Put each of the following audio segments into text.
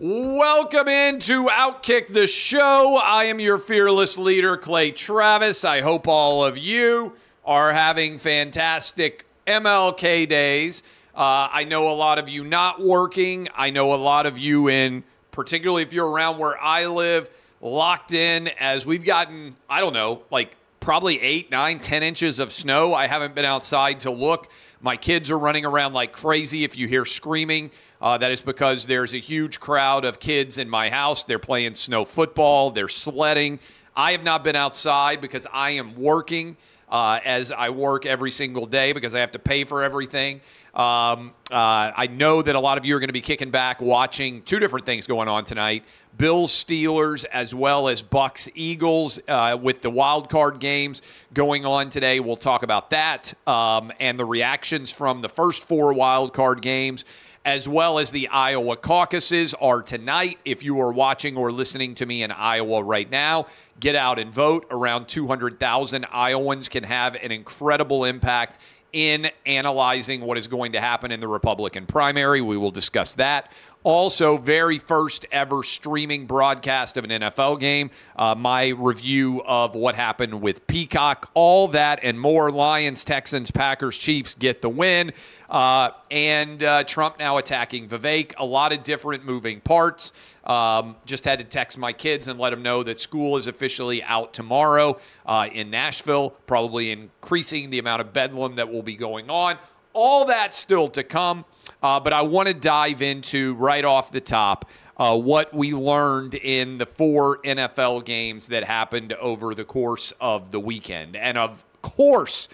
Welcome into Outkick the Show. I am your fearless leader, Clay Travis. I hope all of you are having fantastic MLK days. Uh, I know a lot of you not working. I know a lot of you in, particularly if you're around where I live, locked in as we've gotten, I don't know, like probably eight, nine, ten inches of snow. I haven't been outside to look. My kids are running around like crazy. If you hear screaming, uh, that is because there's a huge crowd of kids in my house. They're playing snow football, they're sledding. I have not been outside because I am working. Uh, as I work every single day because I have to pay for everything. Um, uh, I know that a lot of you are going to be kicking back watching two different things going on tonight. Bills Steelers as well as Bucs Eagles uh, with the wild card games going on today. We'll talk about that um, and the reactions from the first four wild card games as well as the Iowa caucuses are tonight. If you are watching or listening to me in Iowa right now, get out and vote. Around 200,000 Iowans can have an incredible impact in analyzing what is going to happen in the Republican primary. We will discuss that. Also, very first ever streaming broadcast of an NFL game. Uh, my review of what happened with Peacock. All that and more. Lions, Texans, Packers, Chiefs get the win. Uh, and uh, Trump now attacking Vivek. A lot of different moving parts. Um, just had to text my kids and let them know that school is officially out tomorrow uh, in Nashville, probably increasing the amount of bedlam that will be going on. All that still to come. Uh, but I want to dive into right off the top uh, what we learned in the four NFL games that happened over the course of the weekend. And of course,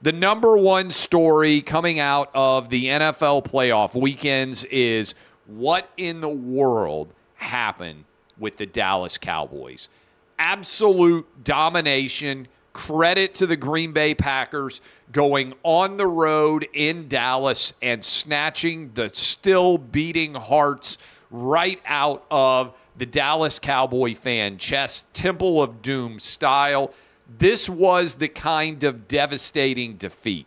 the number one story coming out of the NFL playoff weekends is what in the world happened with the Dallas Cowboys? Absolute domination. Credit to the Green Bay Packers going on the road in Dallas and snatching the still beating hearts right out of the Dallas Cowboy fan chest, Temple of Doom style. This was the kind of devastating defeat.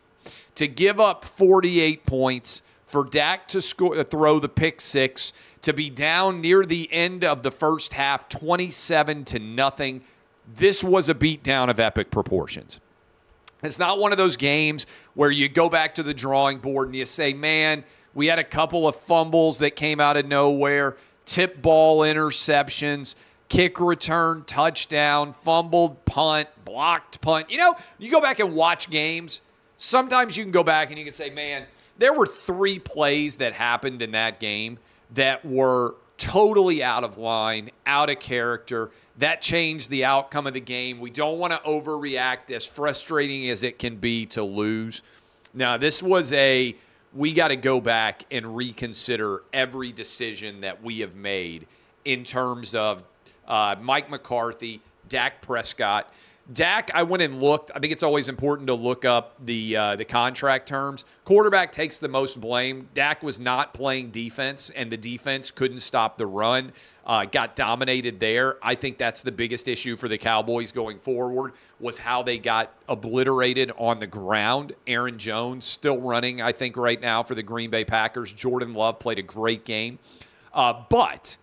To give up 48 points, for Dak to score, to throw the pick six, to be down near the end of the first half, 27 to nothing. This was a beatdown of epic proportions. It's not one of those games where you go back to the drawing board and you say, man, we had a couple of fumbles that came out of nowhere, tip ball interceptions kick return, touchdown, fumbled punt, blocked punt. You know, you go back and watch games. Sometimes you can go back and you can say, man, there were three plays that happened in that game that were totally out of line, out of character. That changed the outcome of the game. We don't want to overreact, as frustrating as it can be to lose. Now, this was a we got to go back and reconsider every decision that we have made in terms of uh, Mike McCarthy, Dak Prescott. Dak, I went and looked. I think it's always important to look up the uh, the contract terms. Quarterback takes the most blame. Dak was not playing defense, and the defense couldn't stop the run. Uh, got dominated there. I think that's the biggest issue for the Cowboys going forward was how they got obliterated on the ground. Aaron Jones still running, I think, right now for the Green Bay Packers. Jordan Love played a great game, uh, but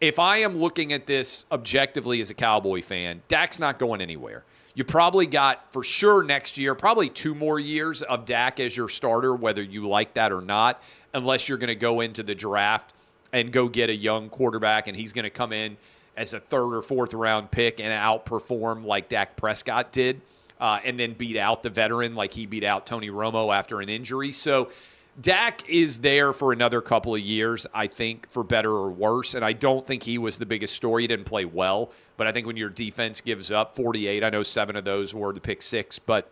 if I am looking at this objectively as a Cowboy fan, Dak's not going anywhere. You probably got for sure next year, probably two more years of Dak as your starter, whether you like that or not, unless you're going to go into the draft and go get a young quarterback and he's going to come in as a third or fourth round pick and outperform like Dak Prescott did, uh, and then beat out the veteran like he beat out Tony Romo after an injury. So Dak is there for another couple of years, I think, for better or worse. And I don't think he was the biggest story. He didn't play well, but I think when your defense gives up 48, I know seven of those were the pick six, but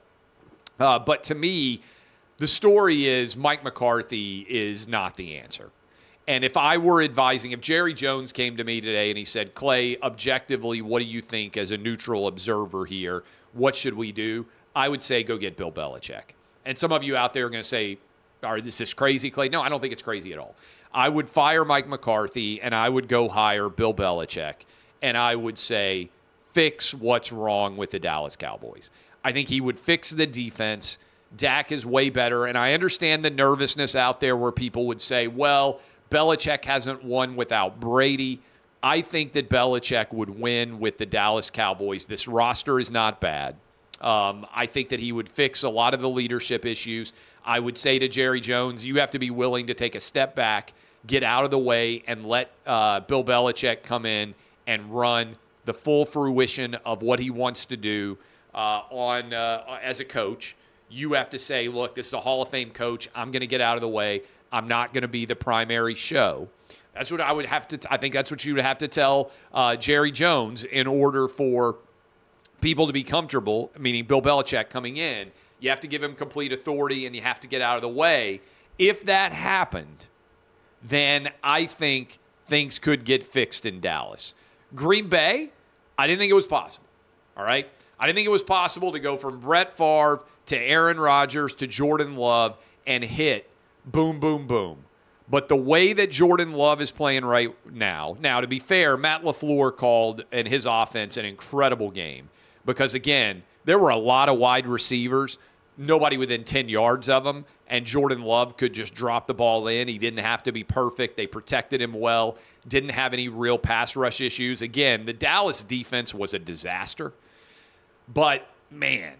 uh, but to me, the story is Mike McCarthy is not the answer. And if I were advising, if Jerry Jones came to me today and he said, Clay, objectively, what do you think as a neutral observer here? What should we do? I would say go get Bill Belichick. And some of you out there are going to say, are this is crazy, Clay? No, I don't think it's crazy at all. I would fire Mike McCarthy and I would go hire Bill Belichick and I would say, fix what's wrong with the Dallas Cowboys. I think he would fix the defense. Dak is way better. And I understand the nervousness out there where people would say, well, Belichick hasn't won without Brady. I think that Belichick would win with the Dallas Cowboys. This roster is not bad. Um, I think that he would fix a lot of the leadership issues. I would say to Jerry Jones, you have to be willing to take a step back, get out of the way, and let uh, Bill Belichick come in and run the full fruition of what he wants to do uh, on uh, as a coach. You have to say, look, this is a Hall of Fame coach. I'm going to get out of the way. I'm not going to be the primary show. That's what I would have to. T- I think that's what you would have to tell uh, Jerry Jones in order for people to be comfortable. Meaning Bill Belichick coming in, you have to give him complete authority and you have to get out of the way. If that happened, then I think things could get fixed in Dallas. Green Bay, I didn't think it was possible. All right, I didn't think it was possible to go from Brett Favre to Aaron Rodgers to Jordan Love and hit boom, boom, boom. But the way that Jordan Love is playing right now, now to be fair, Matt LaFleur called in his offense an incredible game because, again, there were a lot of wide receivers, nobody within 10 yards of them, and Jordan Love could just drop the ball in. He didn't have to be perfect. They protected him well, didn't have any real pass rush issues. Again, the Dallas defense was a disaster. But, man,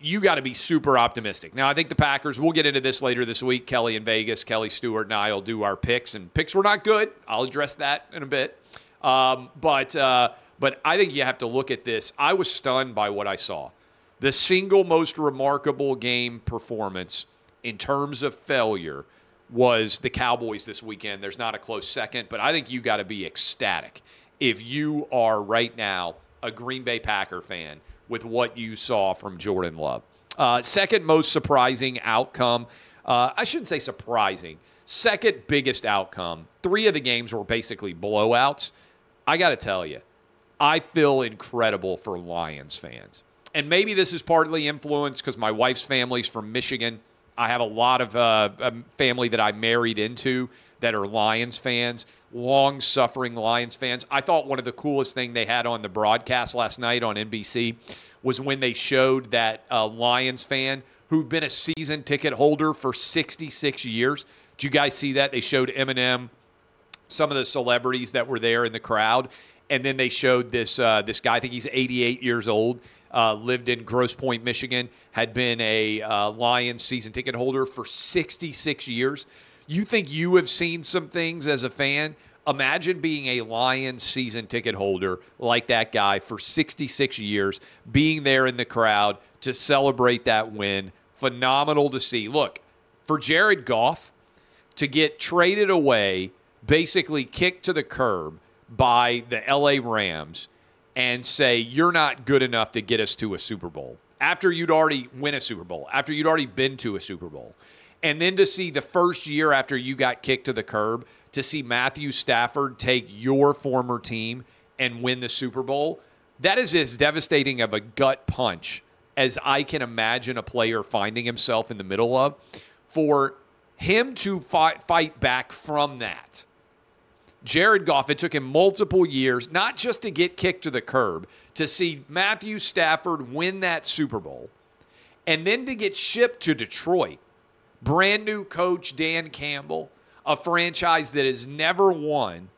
you got to be super optimistic. Now, I think the Packers, we'll get into this later this week. Kelly in Vegas, Kelly Stewart, and I will do our picks. And picks were not good. I'll address that in a bit. Um, but, uh, but I think you have to look at this. I was stunned by what I saw. The single most remarkable game performance in terms of failure was the Cowboys this weekend. There's not a close second, but I think you got to be ecstatic if you are right now a Green Bay Packer fan with what you saw from Jordan Love. Uh, second most surprising outcome, uh, I shouldn't say surprising, second biggest outcome. Three of the games were basically blowouts. I got to tell you, I feel incredible for Lions fans. And maybe this is partly influenced because my wife's family's from Michigan. I have a lot of uh, family that I married into that are Lions fans, long suffering Lions fans. I thought one of the coolest thing they had on the broadcast last night on NBC was when they showed that uh, Lions fan who'd been a season ticket holder for 66 years. Did you guys see that? They showed Eminem, some of the celebrities that were there in the crowd, and then they showed this uh, this guy. I think he's 88 years old. Uh, lived in Grosse Pointe, Michigan, had been a uh, Lions season ticket holder for 66 years. You think you have seen some things as a fan? Imagine being a Lions season ticket holder like that guy for 66 years, being there in the crowd to celebrate that win. Phenomenal to see. Look, for Jared Goff to get traded away, basically kicked to the curb by the LA Rams and say, You're not good enough to get us to a Super Bowl after you'd already win a Super Bowl, after you'd already been to a Super Bowl. And then to see the first year after you got kicked to the curb, to see Matthew Stafford take your former team and win the Super Bowl, that is as devastating of a gut punch as I can imagine a player finding himself in the middle of. For him to fight, fight back from that, Jared Goff, it took him multiple years, not just to get kicked to the curb, to see Matthew Stafford win that Super Bowl, and then to get shipped to Detroit. Brand new coach Dan Campbell, a franchise that has never won,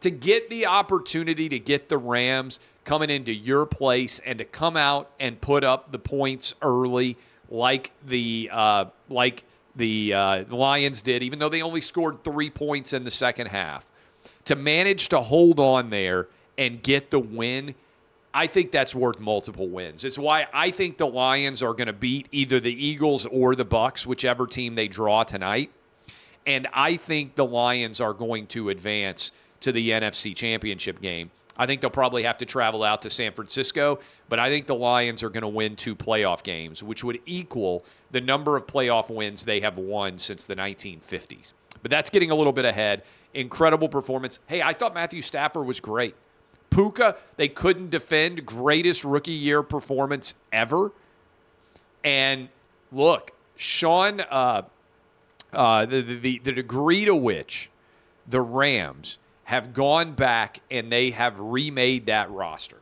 to get the opportunity to get the Rams coming into your place and to come out and put up the points early, like the uh, like the uh, Lions did, even though they only scored three points in the second half, to manage to hold on there and get the win I think that's worth multiple wins. It's why I think the Lions are going to beat either the Eagles or the Bucs, whichever team they draw tonight. And I think the Lions are going to advance to the NFC Championship game. I think they'll probably have to travel out to San Francisco, but I think the Lions are going to win two playoff games, which would equal the number of playoff wins they have won since the 1950s. But that's getting a little bit ahead. Incredible performance. Hey, I thought Matthew Stafford was great. Puka, they couldn't defend. Greatest rookie year performance ever. And look, Sean, uh, uh, the, the, the degree to which the Rams have gone back and they have remade that roster.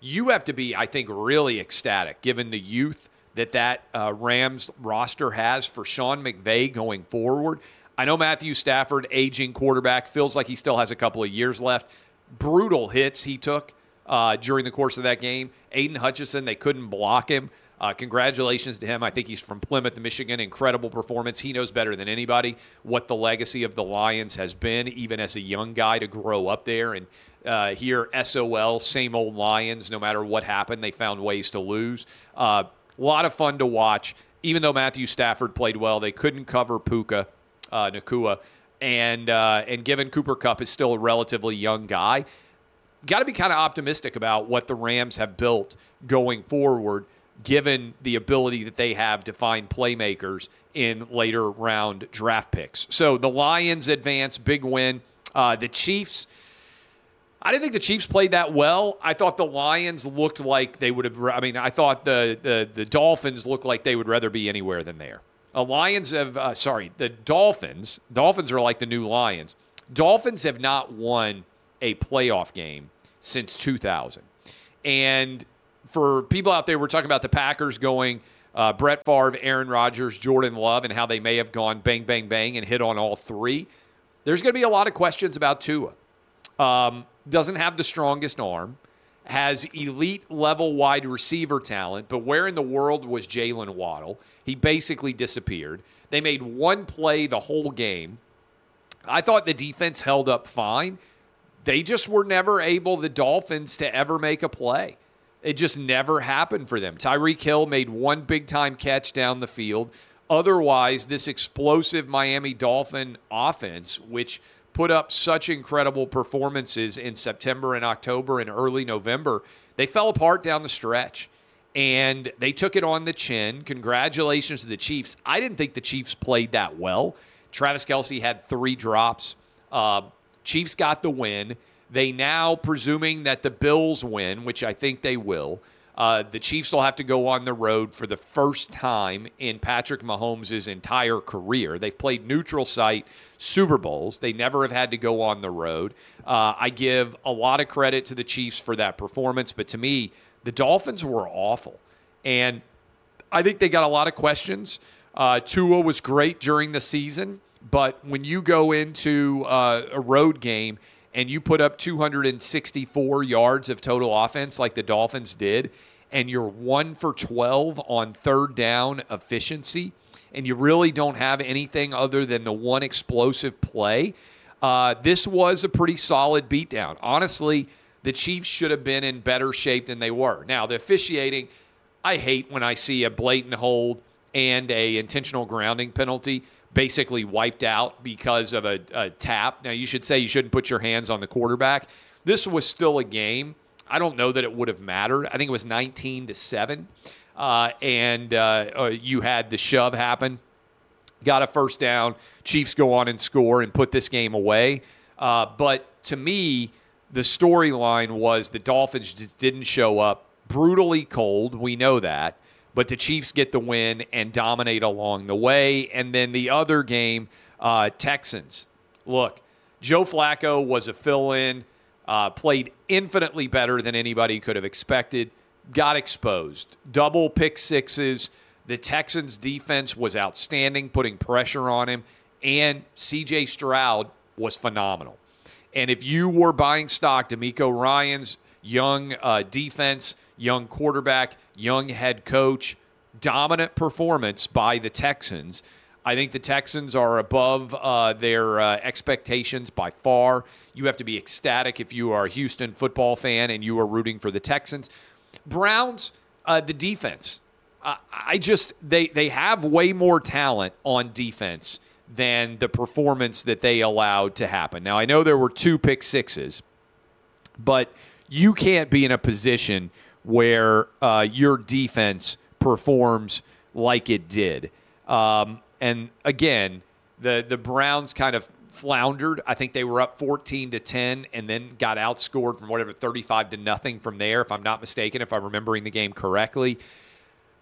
You have to be, I think, really ecstatic given the youth that that uh, Rams roster has for Sean McVay going forward. I know Matthew Stafford, aging quarterback, feels like he still has a couple of years left. Brutal hits he took uh, during the course of that game. Aidan Hutchinson, they couldn't block him. Uh, congratulations to him. I think he's from Plymouth, Michigan. Incredible performance. He knows better than anybody what the legacy of the Lions has been, even as a young guy, to grow up there and uh, hear SOL, same old Lions. No matter what happened, they found ways to lose. A uh, lot of fun to watch. Even though Matthew Stafford played well, they couldn't cover Puka uh, Nacua, and uh, and given Cooper Kupp is still a relatively young guy, got to be kind of optimistic about what the Rams have built going forward given the ability that they have to find playmakers in later round draft picks. So the Lions advance, big win. Uh, the Chiefs, I didn't think the Chiefs played that well. I thought the Lions looked like they would have. I mean, I thought the the, the Dolphins looked like they would rather be anywhere than there. The Lions have, uh, sorry, the Dolphins. Dolphins are like the new Lions. Dolphins have not won a playoff game since 2000, and for people out there, we're talking about the Packers going uh, Brett Favre, Aaron Rodgers, Jordan Love, and how they may have gone bang, bang, bang and hit on all three. There's going to be a lot of questions about Tua. Um, doesn't have the strongest arm, has elite level wide receiver talent, but where in the world was Jaylen Waddle? He basically disappeared. They made one play the whole game. I thought the defense held up fine. They just were never able, the Dolphins, to ever make a play. It just never happened for them. Tyreek Hill made one big time catch down the field. Otherwise, this explosive Miami Dolphin offense, which put up such incredible performances in September and October and early November, they fell apart down the stretch and they took it on the chin. Congratulations to the Chiefs. I didn't think the Chiefs played that well. Travis Kelce had three drops. Uh, Chiefs got the win. They now, presuming that the Bills win, which I think they will, uh, the Chiefs will have to go on the road for the first time in Patrick Mahomes' entire career. They've played neutral site Super Bowls. They never have had to go on the road. Uh, I give a lot of credit to the Chiefs for that performance, but to me, the Dolphins were awful. And I think they got a lot of questions. Uh, Tua was great during the season, but when you go into uh, a road game and you put up 264 yards of total offense like the Dolphins did, and you're one for 12 on third down efficiency, and you really don't have anything other than the one explosive play, uh, this was a pretty solid beatdown. Honestly, the Chiefs should have been in better shape than they were. Now, the officiating, I hate when I see a blatant hold and a intentional grounding penalty basically wiped out because of a, a, tap. Now, you should say you shouldn't put your hands on the quarterback. This was still a game. I don't know that it would have mattered. I think it was 19 to 7. Uh, and uh, uh, you had the shove happen, got a first down. Chiefs go on and score and put this game away. Uh, but to me, the storyline was the Dolphins didn't show up. Brutally cold. We know that but the Chiefs get the win and dominate along the way. And then the other game, uh, Texans. Look, Joe Flacco was a fill in, uh, played infinitely better than anybody could have expected, got exposed. Double pick sixes. The Texans' defense was outstanding, putting pressure on him. And CJ Stroud was phenomenal. And if you were buying stock, DeMeco Ryans' young uh, defense, young quarterback, young head coach, dominant performance by the Texans. I think the Texans are above uh, their uh, expectations by far. You have to be ecstatic if you are a Houston football fan and you are rooting for the Texans. Browns, uh, the defense. I just they they have way more talent on defense than the performance that they allowed to happen. Now I know there were two pick sixes, but you can't be in a position where uh, your defense performs like it did. Um, and again, the the Browns kind of floundered. I think they were up 14 to 10 and then got outscored from whatever 35 to nothing from there, if I'm not mistaken, if I'm remembering the game correctly.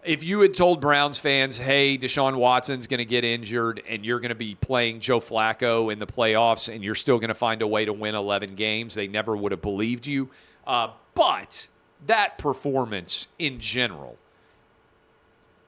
If you had told Browns fans, hey, Deshaun Watson's going to get injured and you're going to be playing Joe Flacco in the playoffs and you're still going to find a way to win 11 games, they never would have believed you. Uh, but that performance in general,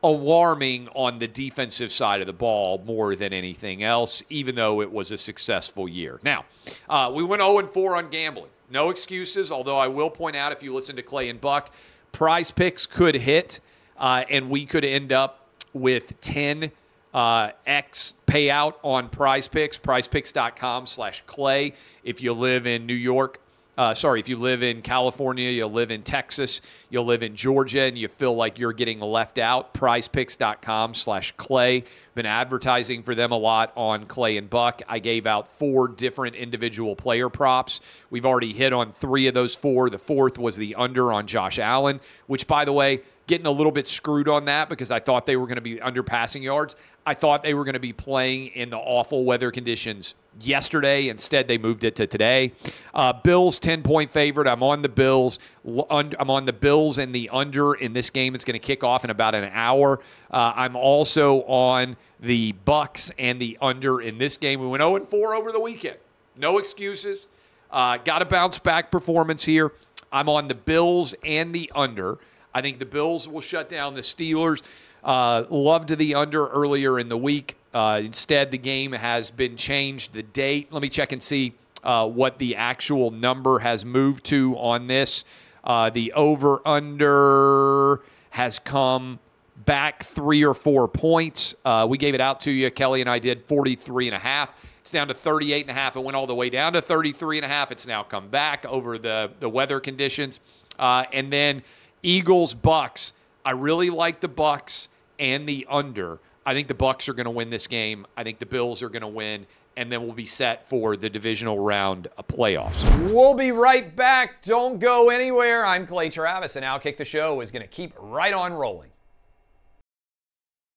alarming on the defensive side of the ball more than anything else, even though it was a successful year. Now, uh, we went 0 4 on gambling. No excuses, although I will point out if you listen to Clay and Buck, PrizePicks could hit, uh, and we could end up with 10 uh, X payout on PrizePicks, prizepicks.com slash clay. If you live in New York, uh, sorry, if you live in California, you live in Texas, you live in Georgia, and you feel like you're getting left out, prizepicks.com slash clay. Been advertising for them a lot on Clay and Buck. I gave out four different individual player props. We've already hit on three of those four. The fourth was the under on Josh Allen, which, by the way, getting a little bit screwed on that because I thought they were going to be under passing yards. I thought they were going to be playing in the awful weather conditions yesterday. Instead, they moved it to today. Uh, Bills 10 point favorite. I'm on the Bills. I'm on the Bills and the under in this game. It's going to kick off in about an hour. Uh, I'm also on the Bucs and the under in this game. We went 0 4 over the weekend. No excuses. Uh, got a bounce back performance here. I'm on the Bills and the under. I think the Bills will shut down the Steelers. Uh, loved the under earlier in the week. Uh, instead, the game has been changed. The date, let me check and see uh, what the actual number has moved to on this. Uh, the over under has come back three or four points. Uh, we gave it out to you. Kelly and I did 43 and a half. It's down to 38 and a half. It went all the way down to 33 and a half. It's now come back over the, the weather conditions. Uh, and then Eagles, Bucs. I really like the Bucs and the under. I think the Bucs are going to win this game. I think the Bills are going to win, and then we'll be set for the divisional round of playoffs. We'll be right back. Don't go anywhere. I'm Clay Travis, and Outkick the Show is going to keep right on rolling.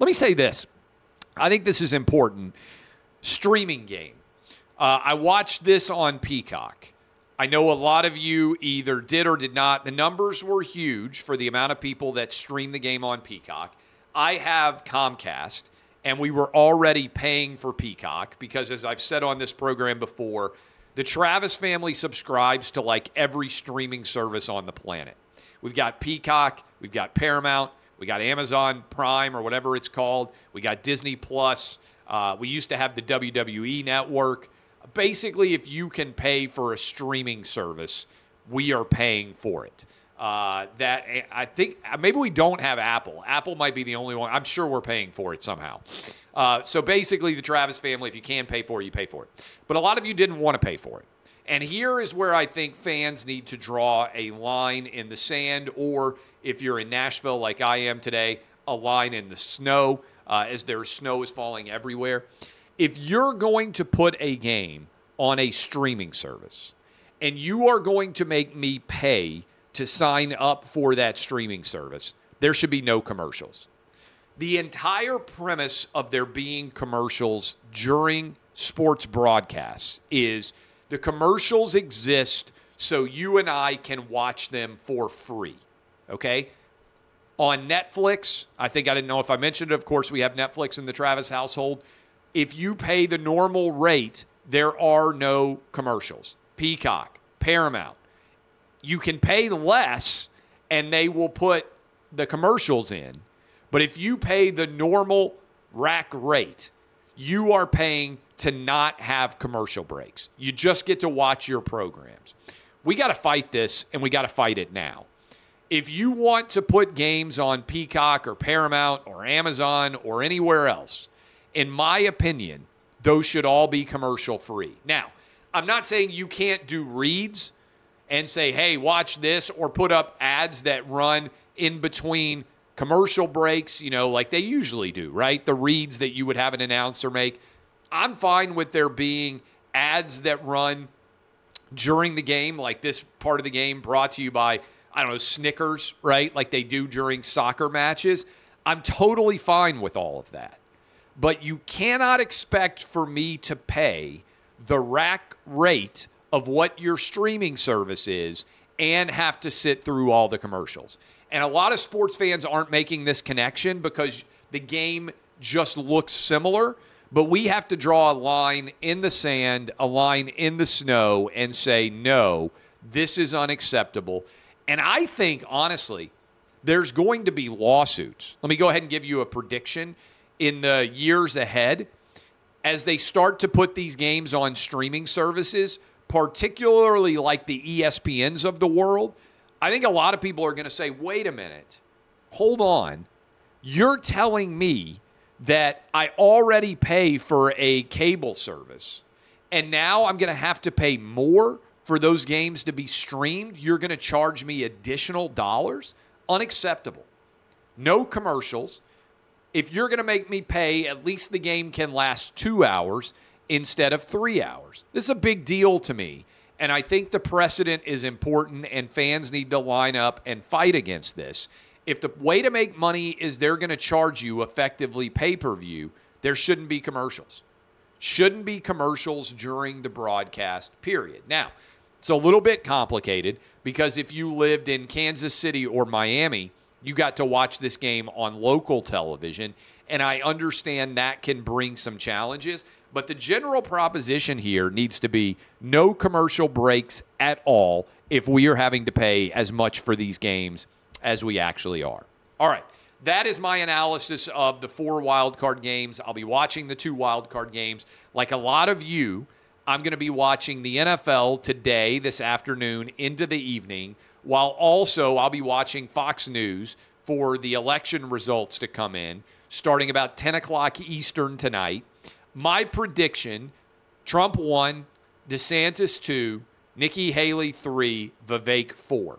Let me say this. I think this is important. Streaming game. Uh, I watched this on Peacock. I know a lot of you either did or did not. The numbers were huge for the amount of people that stream the game on Peacock. I have Comcast, and we were already paying for Peacock because, as I've said on this program before, the Travis family subscribes to like every streaming service on the planet. We've got Peacock, we've got Paramount, we got Amazon Prime or whatever it's called. We got Disney Plus. Uh, we used to have the WWE network. Basically, if you can pay for a streaming service, we are paying for it. Uh, that I think maybe we don't have Apple. Apple might be the only one. I'm sure we're paying for it somehow. Uh, so basically, the Travis family, if you can pay for it, you pay for it. But a lot of you didn't want to pay for it. And here is where I think fans need to draw a line in the sand, or if you're in Nashville like I am today, a line in the snow uh, as their snow is falling everywhere. If you're going to put a game on a streaming service and you are going to make me pay to sign up for that streaming service, there should be no commercials. The entire premise of there being commercials during sports broadcasts is the commercials exist so you and I can watch them for free. Okay? On Netflix, I think I didn't know if I mentioned it. Of course, we have Netflix in the Travis household. If you pay the normal rate, there are no commercials. Peacock, Paramount. You can pay less and they will put the commercials in. But if you pay the normal rack rate, you are paying to not have commercial breaks. You just get to watch your programs. We got to fight this and we got to fight it now. if you want to put games on Peacock or Paramount or Amazon or anywhere else, in my opinion, those should all be commercial free. Now, I'm not saying you can't do reads and say, hey, watch this, or put up ads that run in between commercial breaks, you know, like they usually do, right? The reads that you would have an announcer make. I'm fine with there being ads that run during the game, like this part of the game brought to you by I don't know, Snickers, right? Like they do during soccer matches. I'm totally fine with all of that. But you cannot expect for me to pay the rack rate of what your streaming service is and have to sit through all the commercials. And a lot of sports fans aren't making this connection because the game just looks similar. But we have to draw a line in the sand, a line in the snow, and say, no, this is unacceptable. And I think, honestly, there's going to be lawsuits. Let me go ahead and give you a prediction in the years ahead as they start to put these games on streaming services, particularly like the ESPNs of the world. I think a lot of people are going to say, wait a minute, hold on. You're telling me that I already pay for a cable service, and now I'm going to have to pay more for those games to be streamed, you're going to charge me additional dollars? Unacceptable. No commercials. If you're going to make me pay, at least the game can last two hours instead of three hours. This is a big deal to me. And I think the precedent is important, and fans need to line up and fight against this. If the way to make money is they're going to charge you effectively pay per view, there shouldn't be commercials. Shouldn't be commercials during the broadcast, period. Now, it's a little bit complicated because if you lived in Kansas City or Miami, you got to watch this game on local television. And I understand that can bring some challenges. But the general proposition here needs to be no commercial breaks at all if we are having to pay as much for these games as we actually are. All right. That is my analysis of the four wildcard games. I'll be watching the two wildcard games. Like a lot of you, I'm going to be watching the NFL today, this afternoon, into the evening, while also I'll be watching Fox News for the election results to come in starting about 10 o'clock Eastern tonight. My prediction Trump 1, DeSantis 2, Nikki Haley 3, Vivek 4.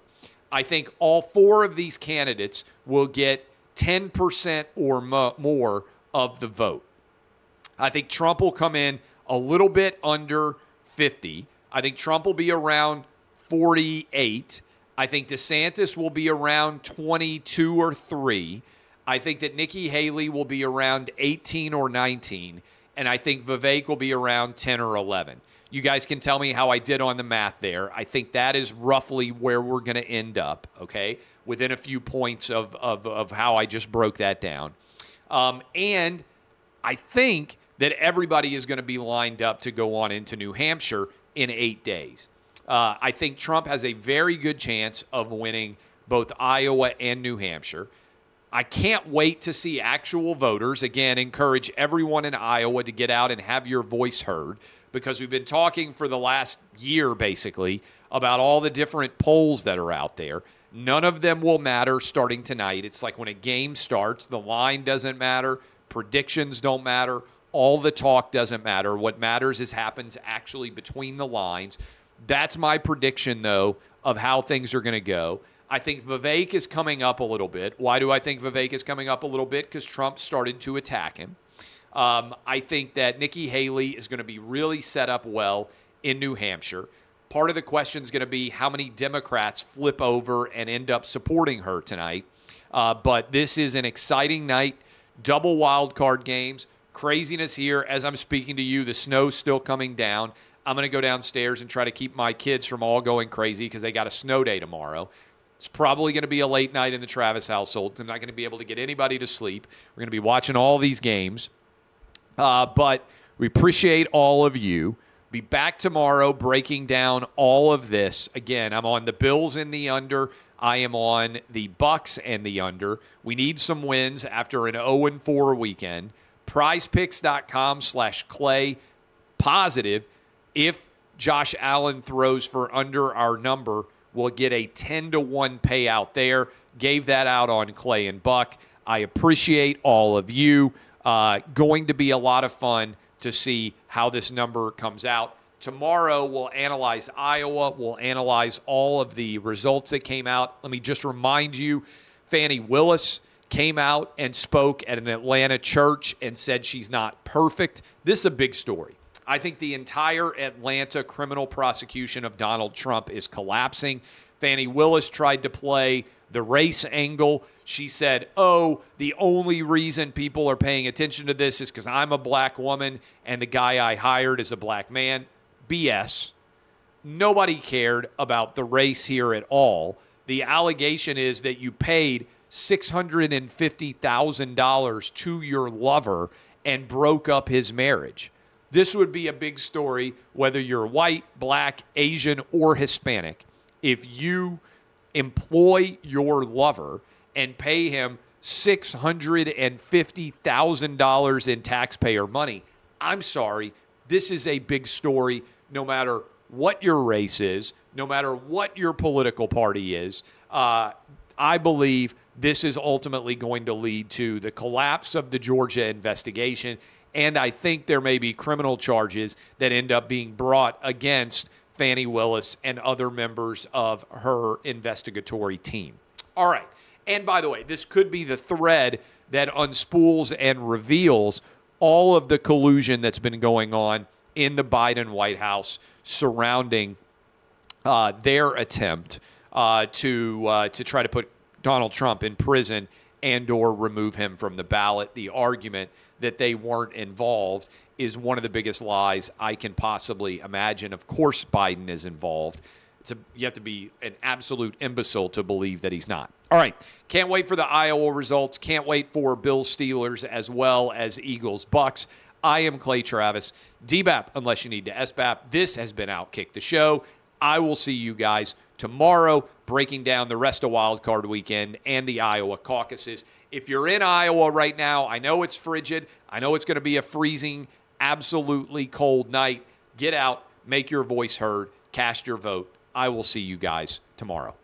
I think all four of these candidates will get 10% or more of the vote. I think Trump will come in a little bit under 50. I think Trump will be around 48. I think DeSantis will be around 22 or 3. I think that Nikki Haley will be around 18 or 19. And I think Vivek will be around 10 or 11. You guys can tell me how I did on the math there. I think that is roughly where we're going to end up, okay? Within a few points of, of, of how I just broke that down. Um, and I think that everybody is going to be lined up to go on into New Hampshire in eight days. Uh, I think Trump has a very good chance of winning both Iowa and New Hampshire. I can't wait to see actual voters. Again, encourage everyone in Iowa to get out and have your voice heard because we've been talking for the last year basically about all the different polls that are out there. None of them will matter starting tonight. It's like when a game starts, the line doesn't matter, predictions don't matter all the talk doesn't matter. What matters is happens actually between the lines. That's my prediction, though, of how things are going to go. I think Vivek is coming up a little bit. Why do I think Vivek is coming up a little bit? Because Trump started to attack him. Um, I think that Nikki Haley is going to be really set up well in New Hampshire. Part of the question is going to be how many Democrats flip over and end up supporting her tonight. Uh, but this is an exciting night, double wild card games craziness here as I'm speaking to you. The snow's still coming down. I'm going to go downstairs and try to keep my kids from all going crazy because they got a snow day tomorrow. It's probably going to be a late night in the Travis household. I'm not going to be able to get anybody to sleep. We're going to be watching all these games. Uh, but we appreciate all of you. Be back tomorrow breaking down all of this. Again, I'm on the Bills in the under. I am on the Bucs and the under. We need some wins after an 0 4 weekend prizepicks.com slash clay positive if Josh Allen throws for under our number we'll get a 10 to 1 payout there. Gave that out on Clay and Buck. I appreciate all of you. Uh, going to be a lot of fun to see how this number comes out. Tomorrow, we'll analyze Iowa. We'll analyze all of the results that came out. Let me just remind you Fani Willis came out and spoke at an Atlanta church and said she's not perfect. This is a big story. I think the entire Atlanta criminal prosecution of Donald Trump is collapsing. Fani Willis tried to play the race angle. She said, Oh, the only reason people are paying attention to this is because I'm a black woman and the guy I hired is a black man. BS. Nobody cared about the race here at all. The allegation is that you paid $650,000 to your lover and broke up his marriage. This would be a big story, whether you're white, black, Asian, or Hispanic. If you employ your lover and pay him $650,000 in taxpayer money, I'm sorry, this is a big story no matter what your race is, no matter what your political party is. Uh, I believe this is ultimately going to lead to the collapse of the Georgia investigation. And I think there may be criminal charges that end up being brought against Fani Willis and other members of her investigatory team. All right. And by the way, this could be the thread that unspools and reveals all of the collusion that's been going on in the Biden White House surrounding uh, their attempt uh, to uh, to try to put Donald Trump in prison and or remove him from the ballot. The argument that they weren't involved is one of the biggest lies I can possibly imagine. Of course, Biden is involved. A, you have to be an absolute imbecile to believe that he's not. All right. Can't wait for the Iowa results. Can't wait for Bill Steelers as well as Eagles Bucs. I am Clay Travis. DBAP, unless you need to SBAP. This has been Outkick the Show. I will see you guys tomorrow, breaking down the rest of Wild Card Weekend and the Iowa caucuses. If you're in Iowa right now, I know it's frigid. I know it's going to be a freezing, absolutely cold night. Get out, make your voice heard, cast your vote. I will see you guys tomorrow.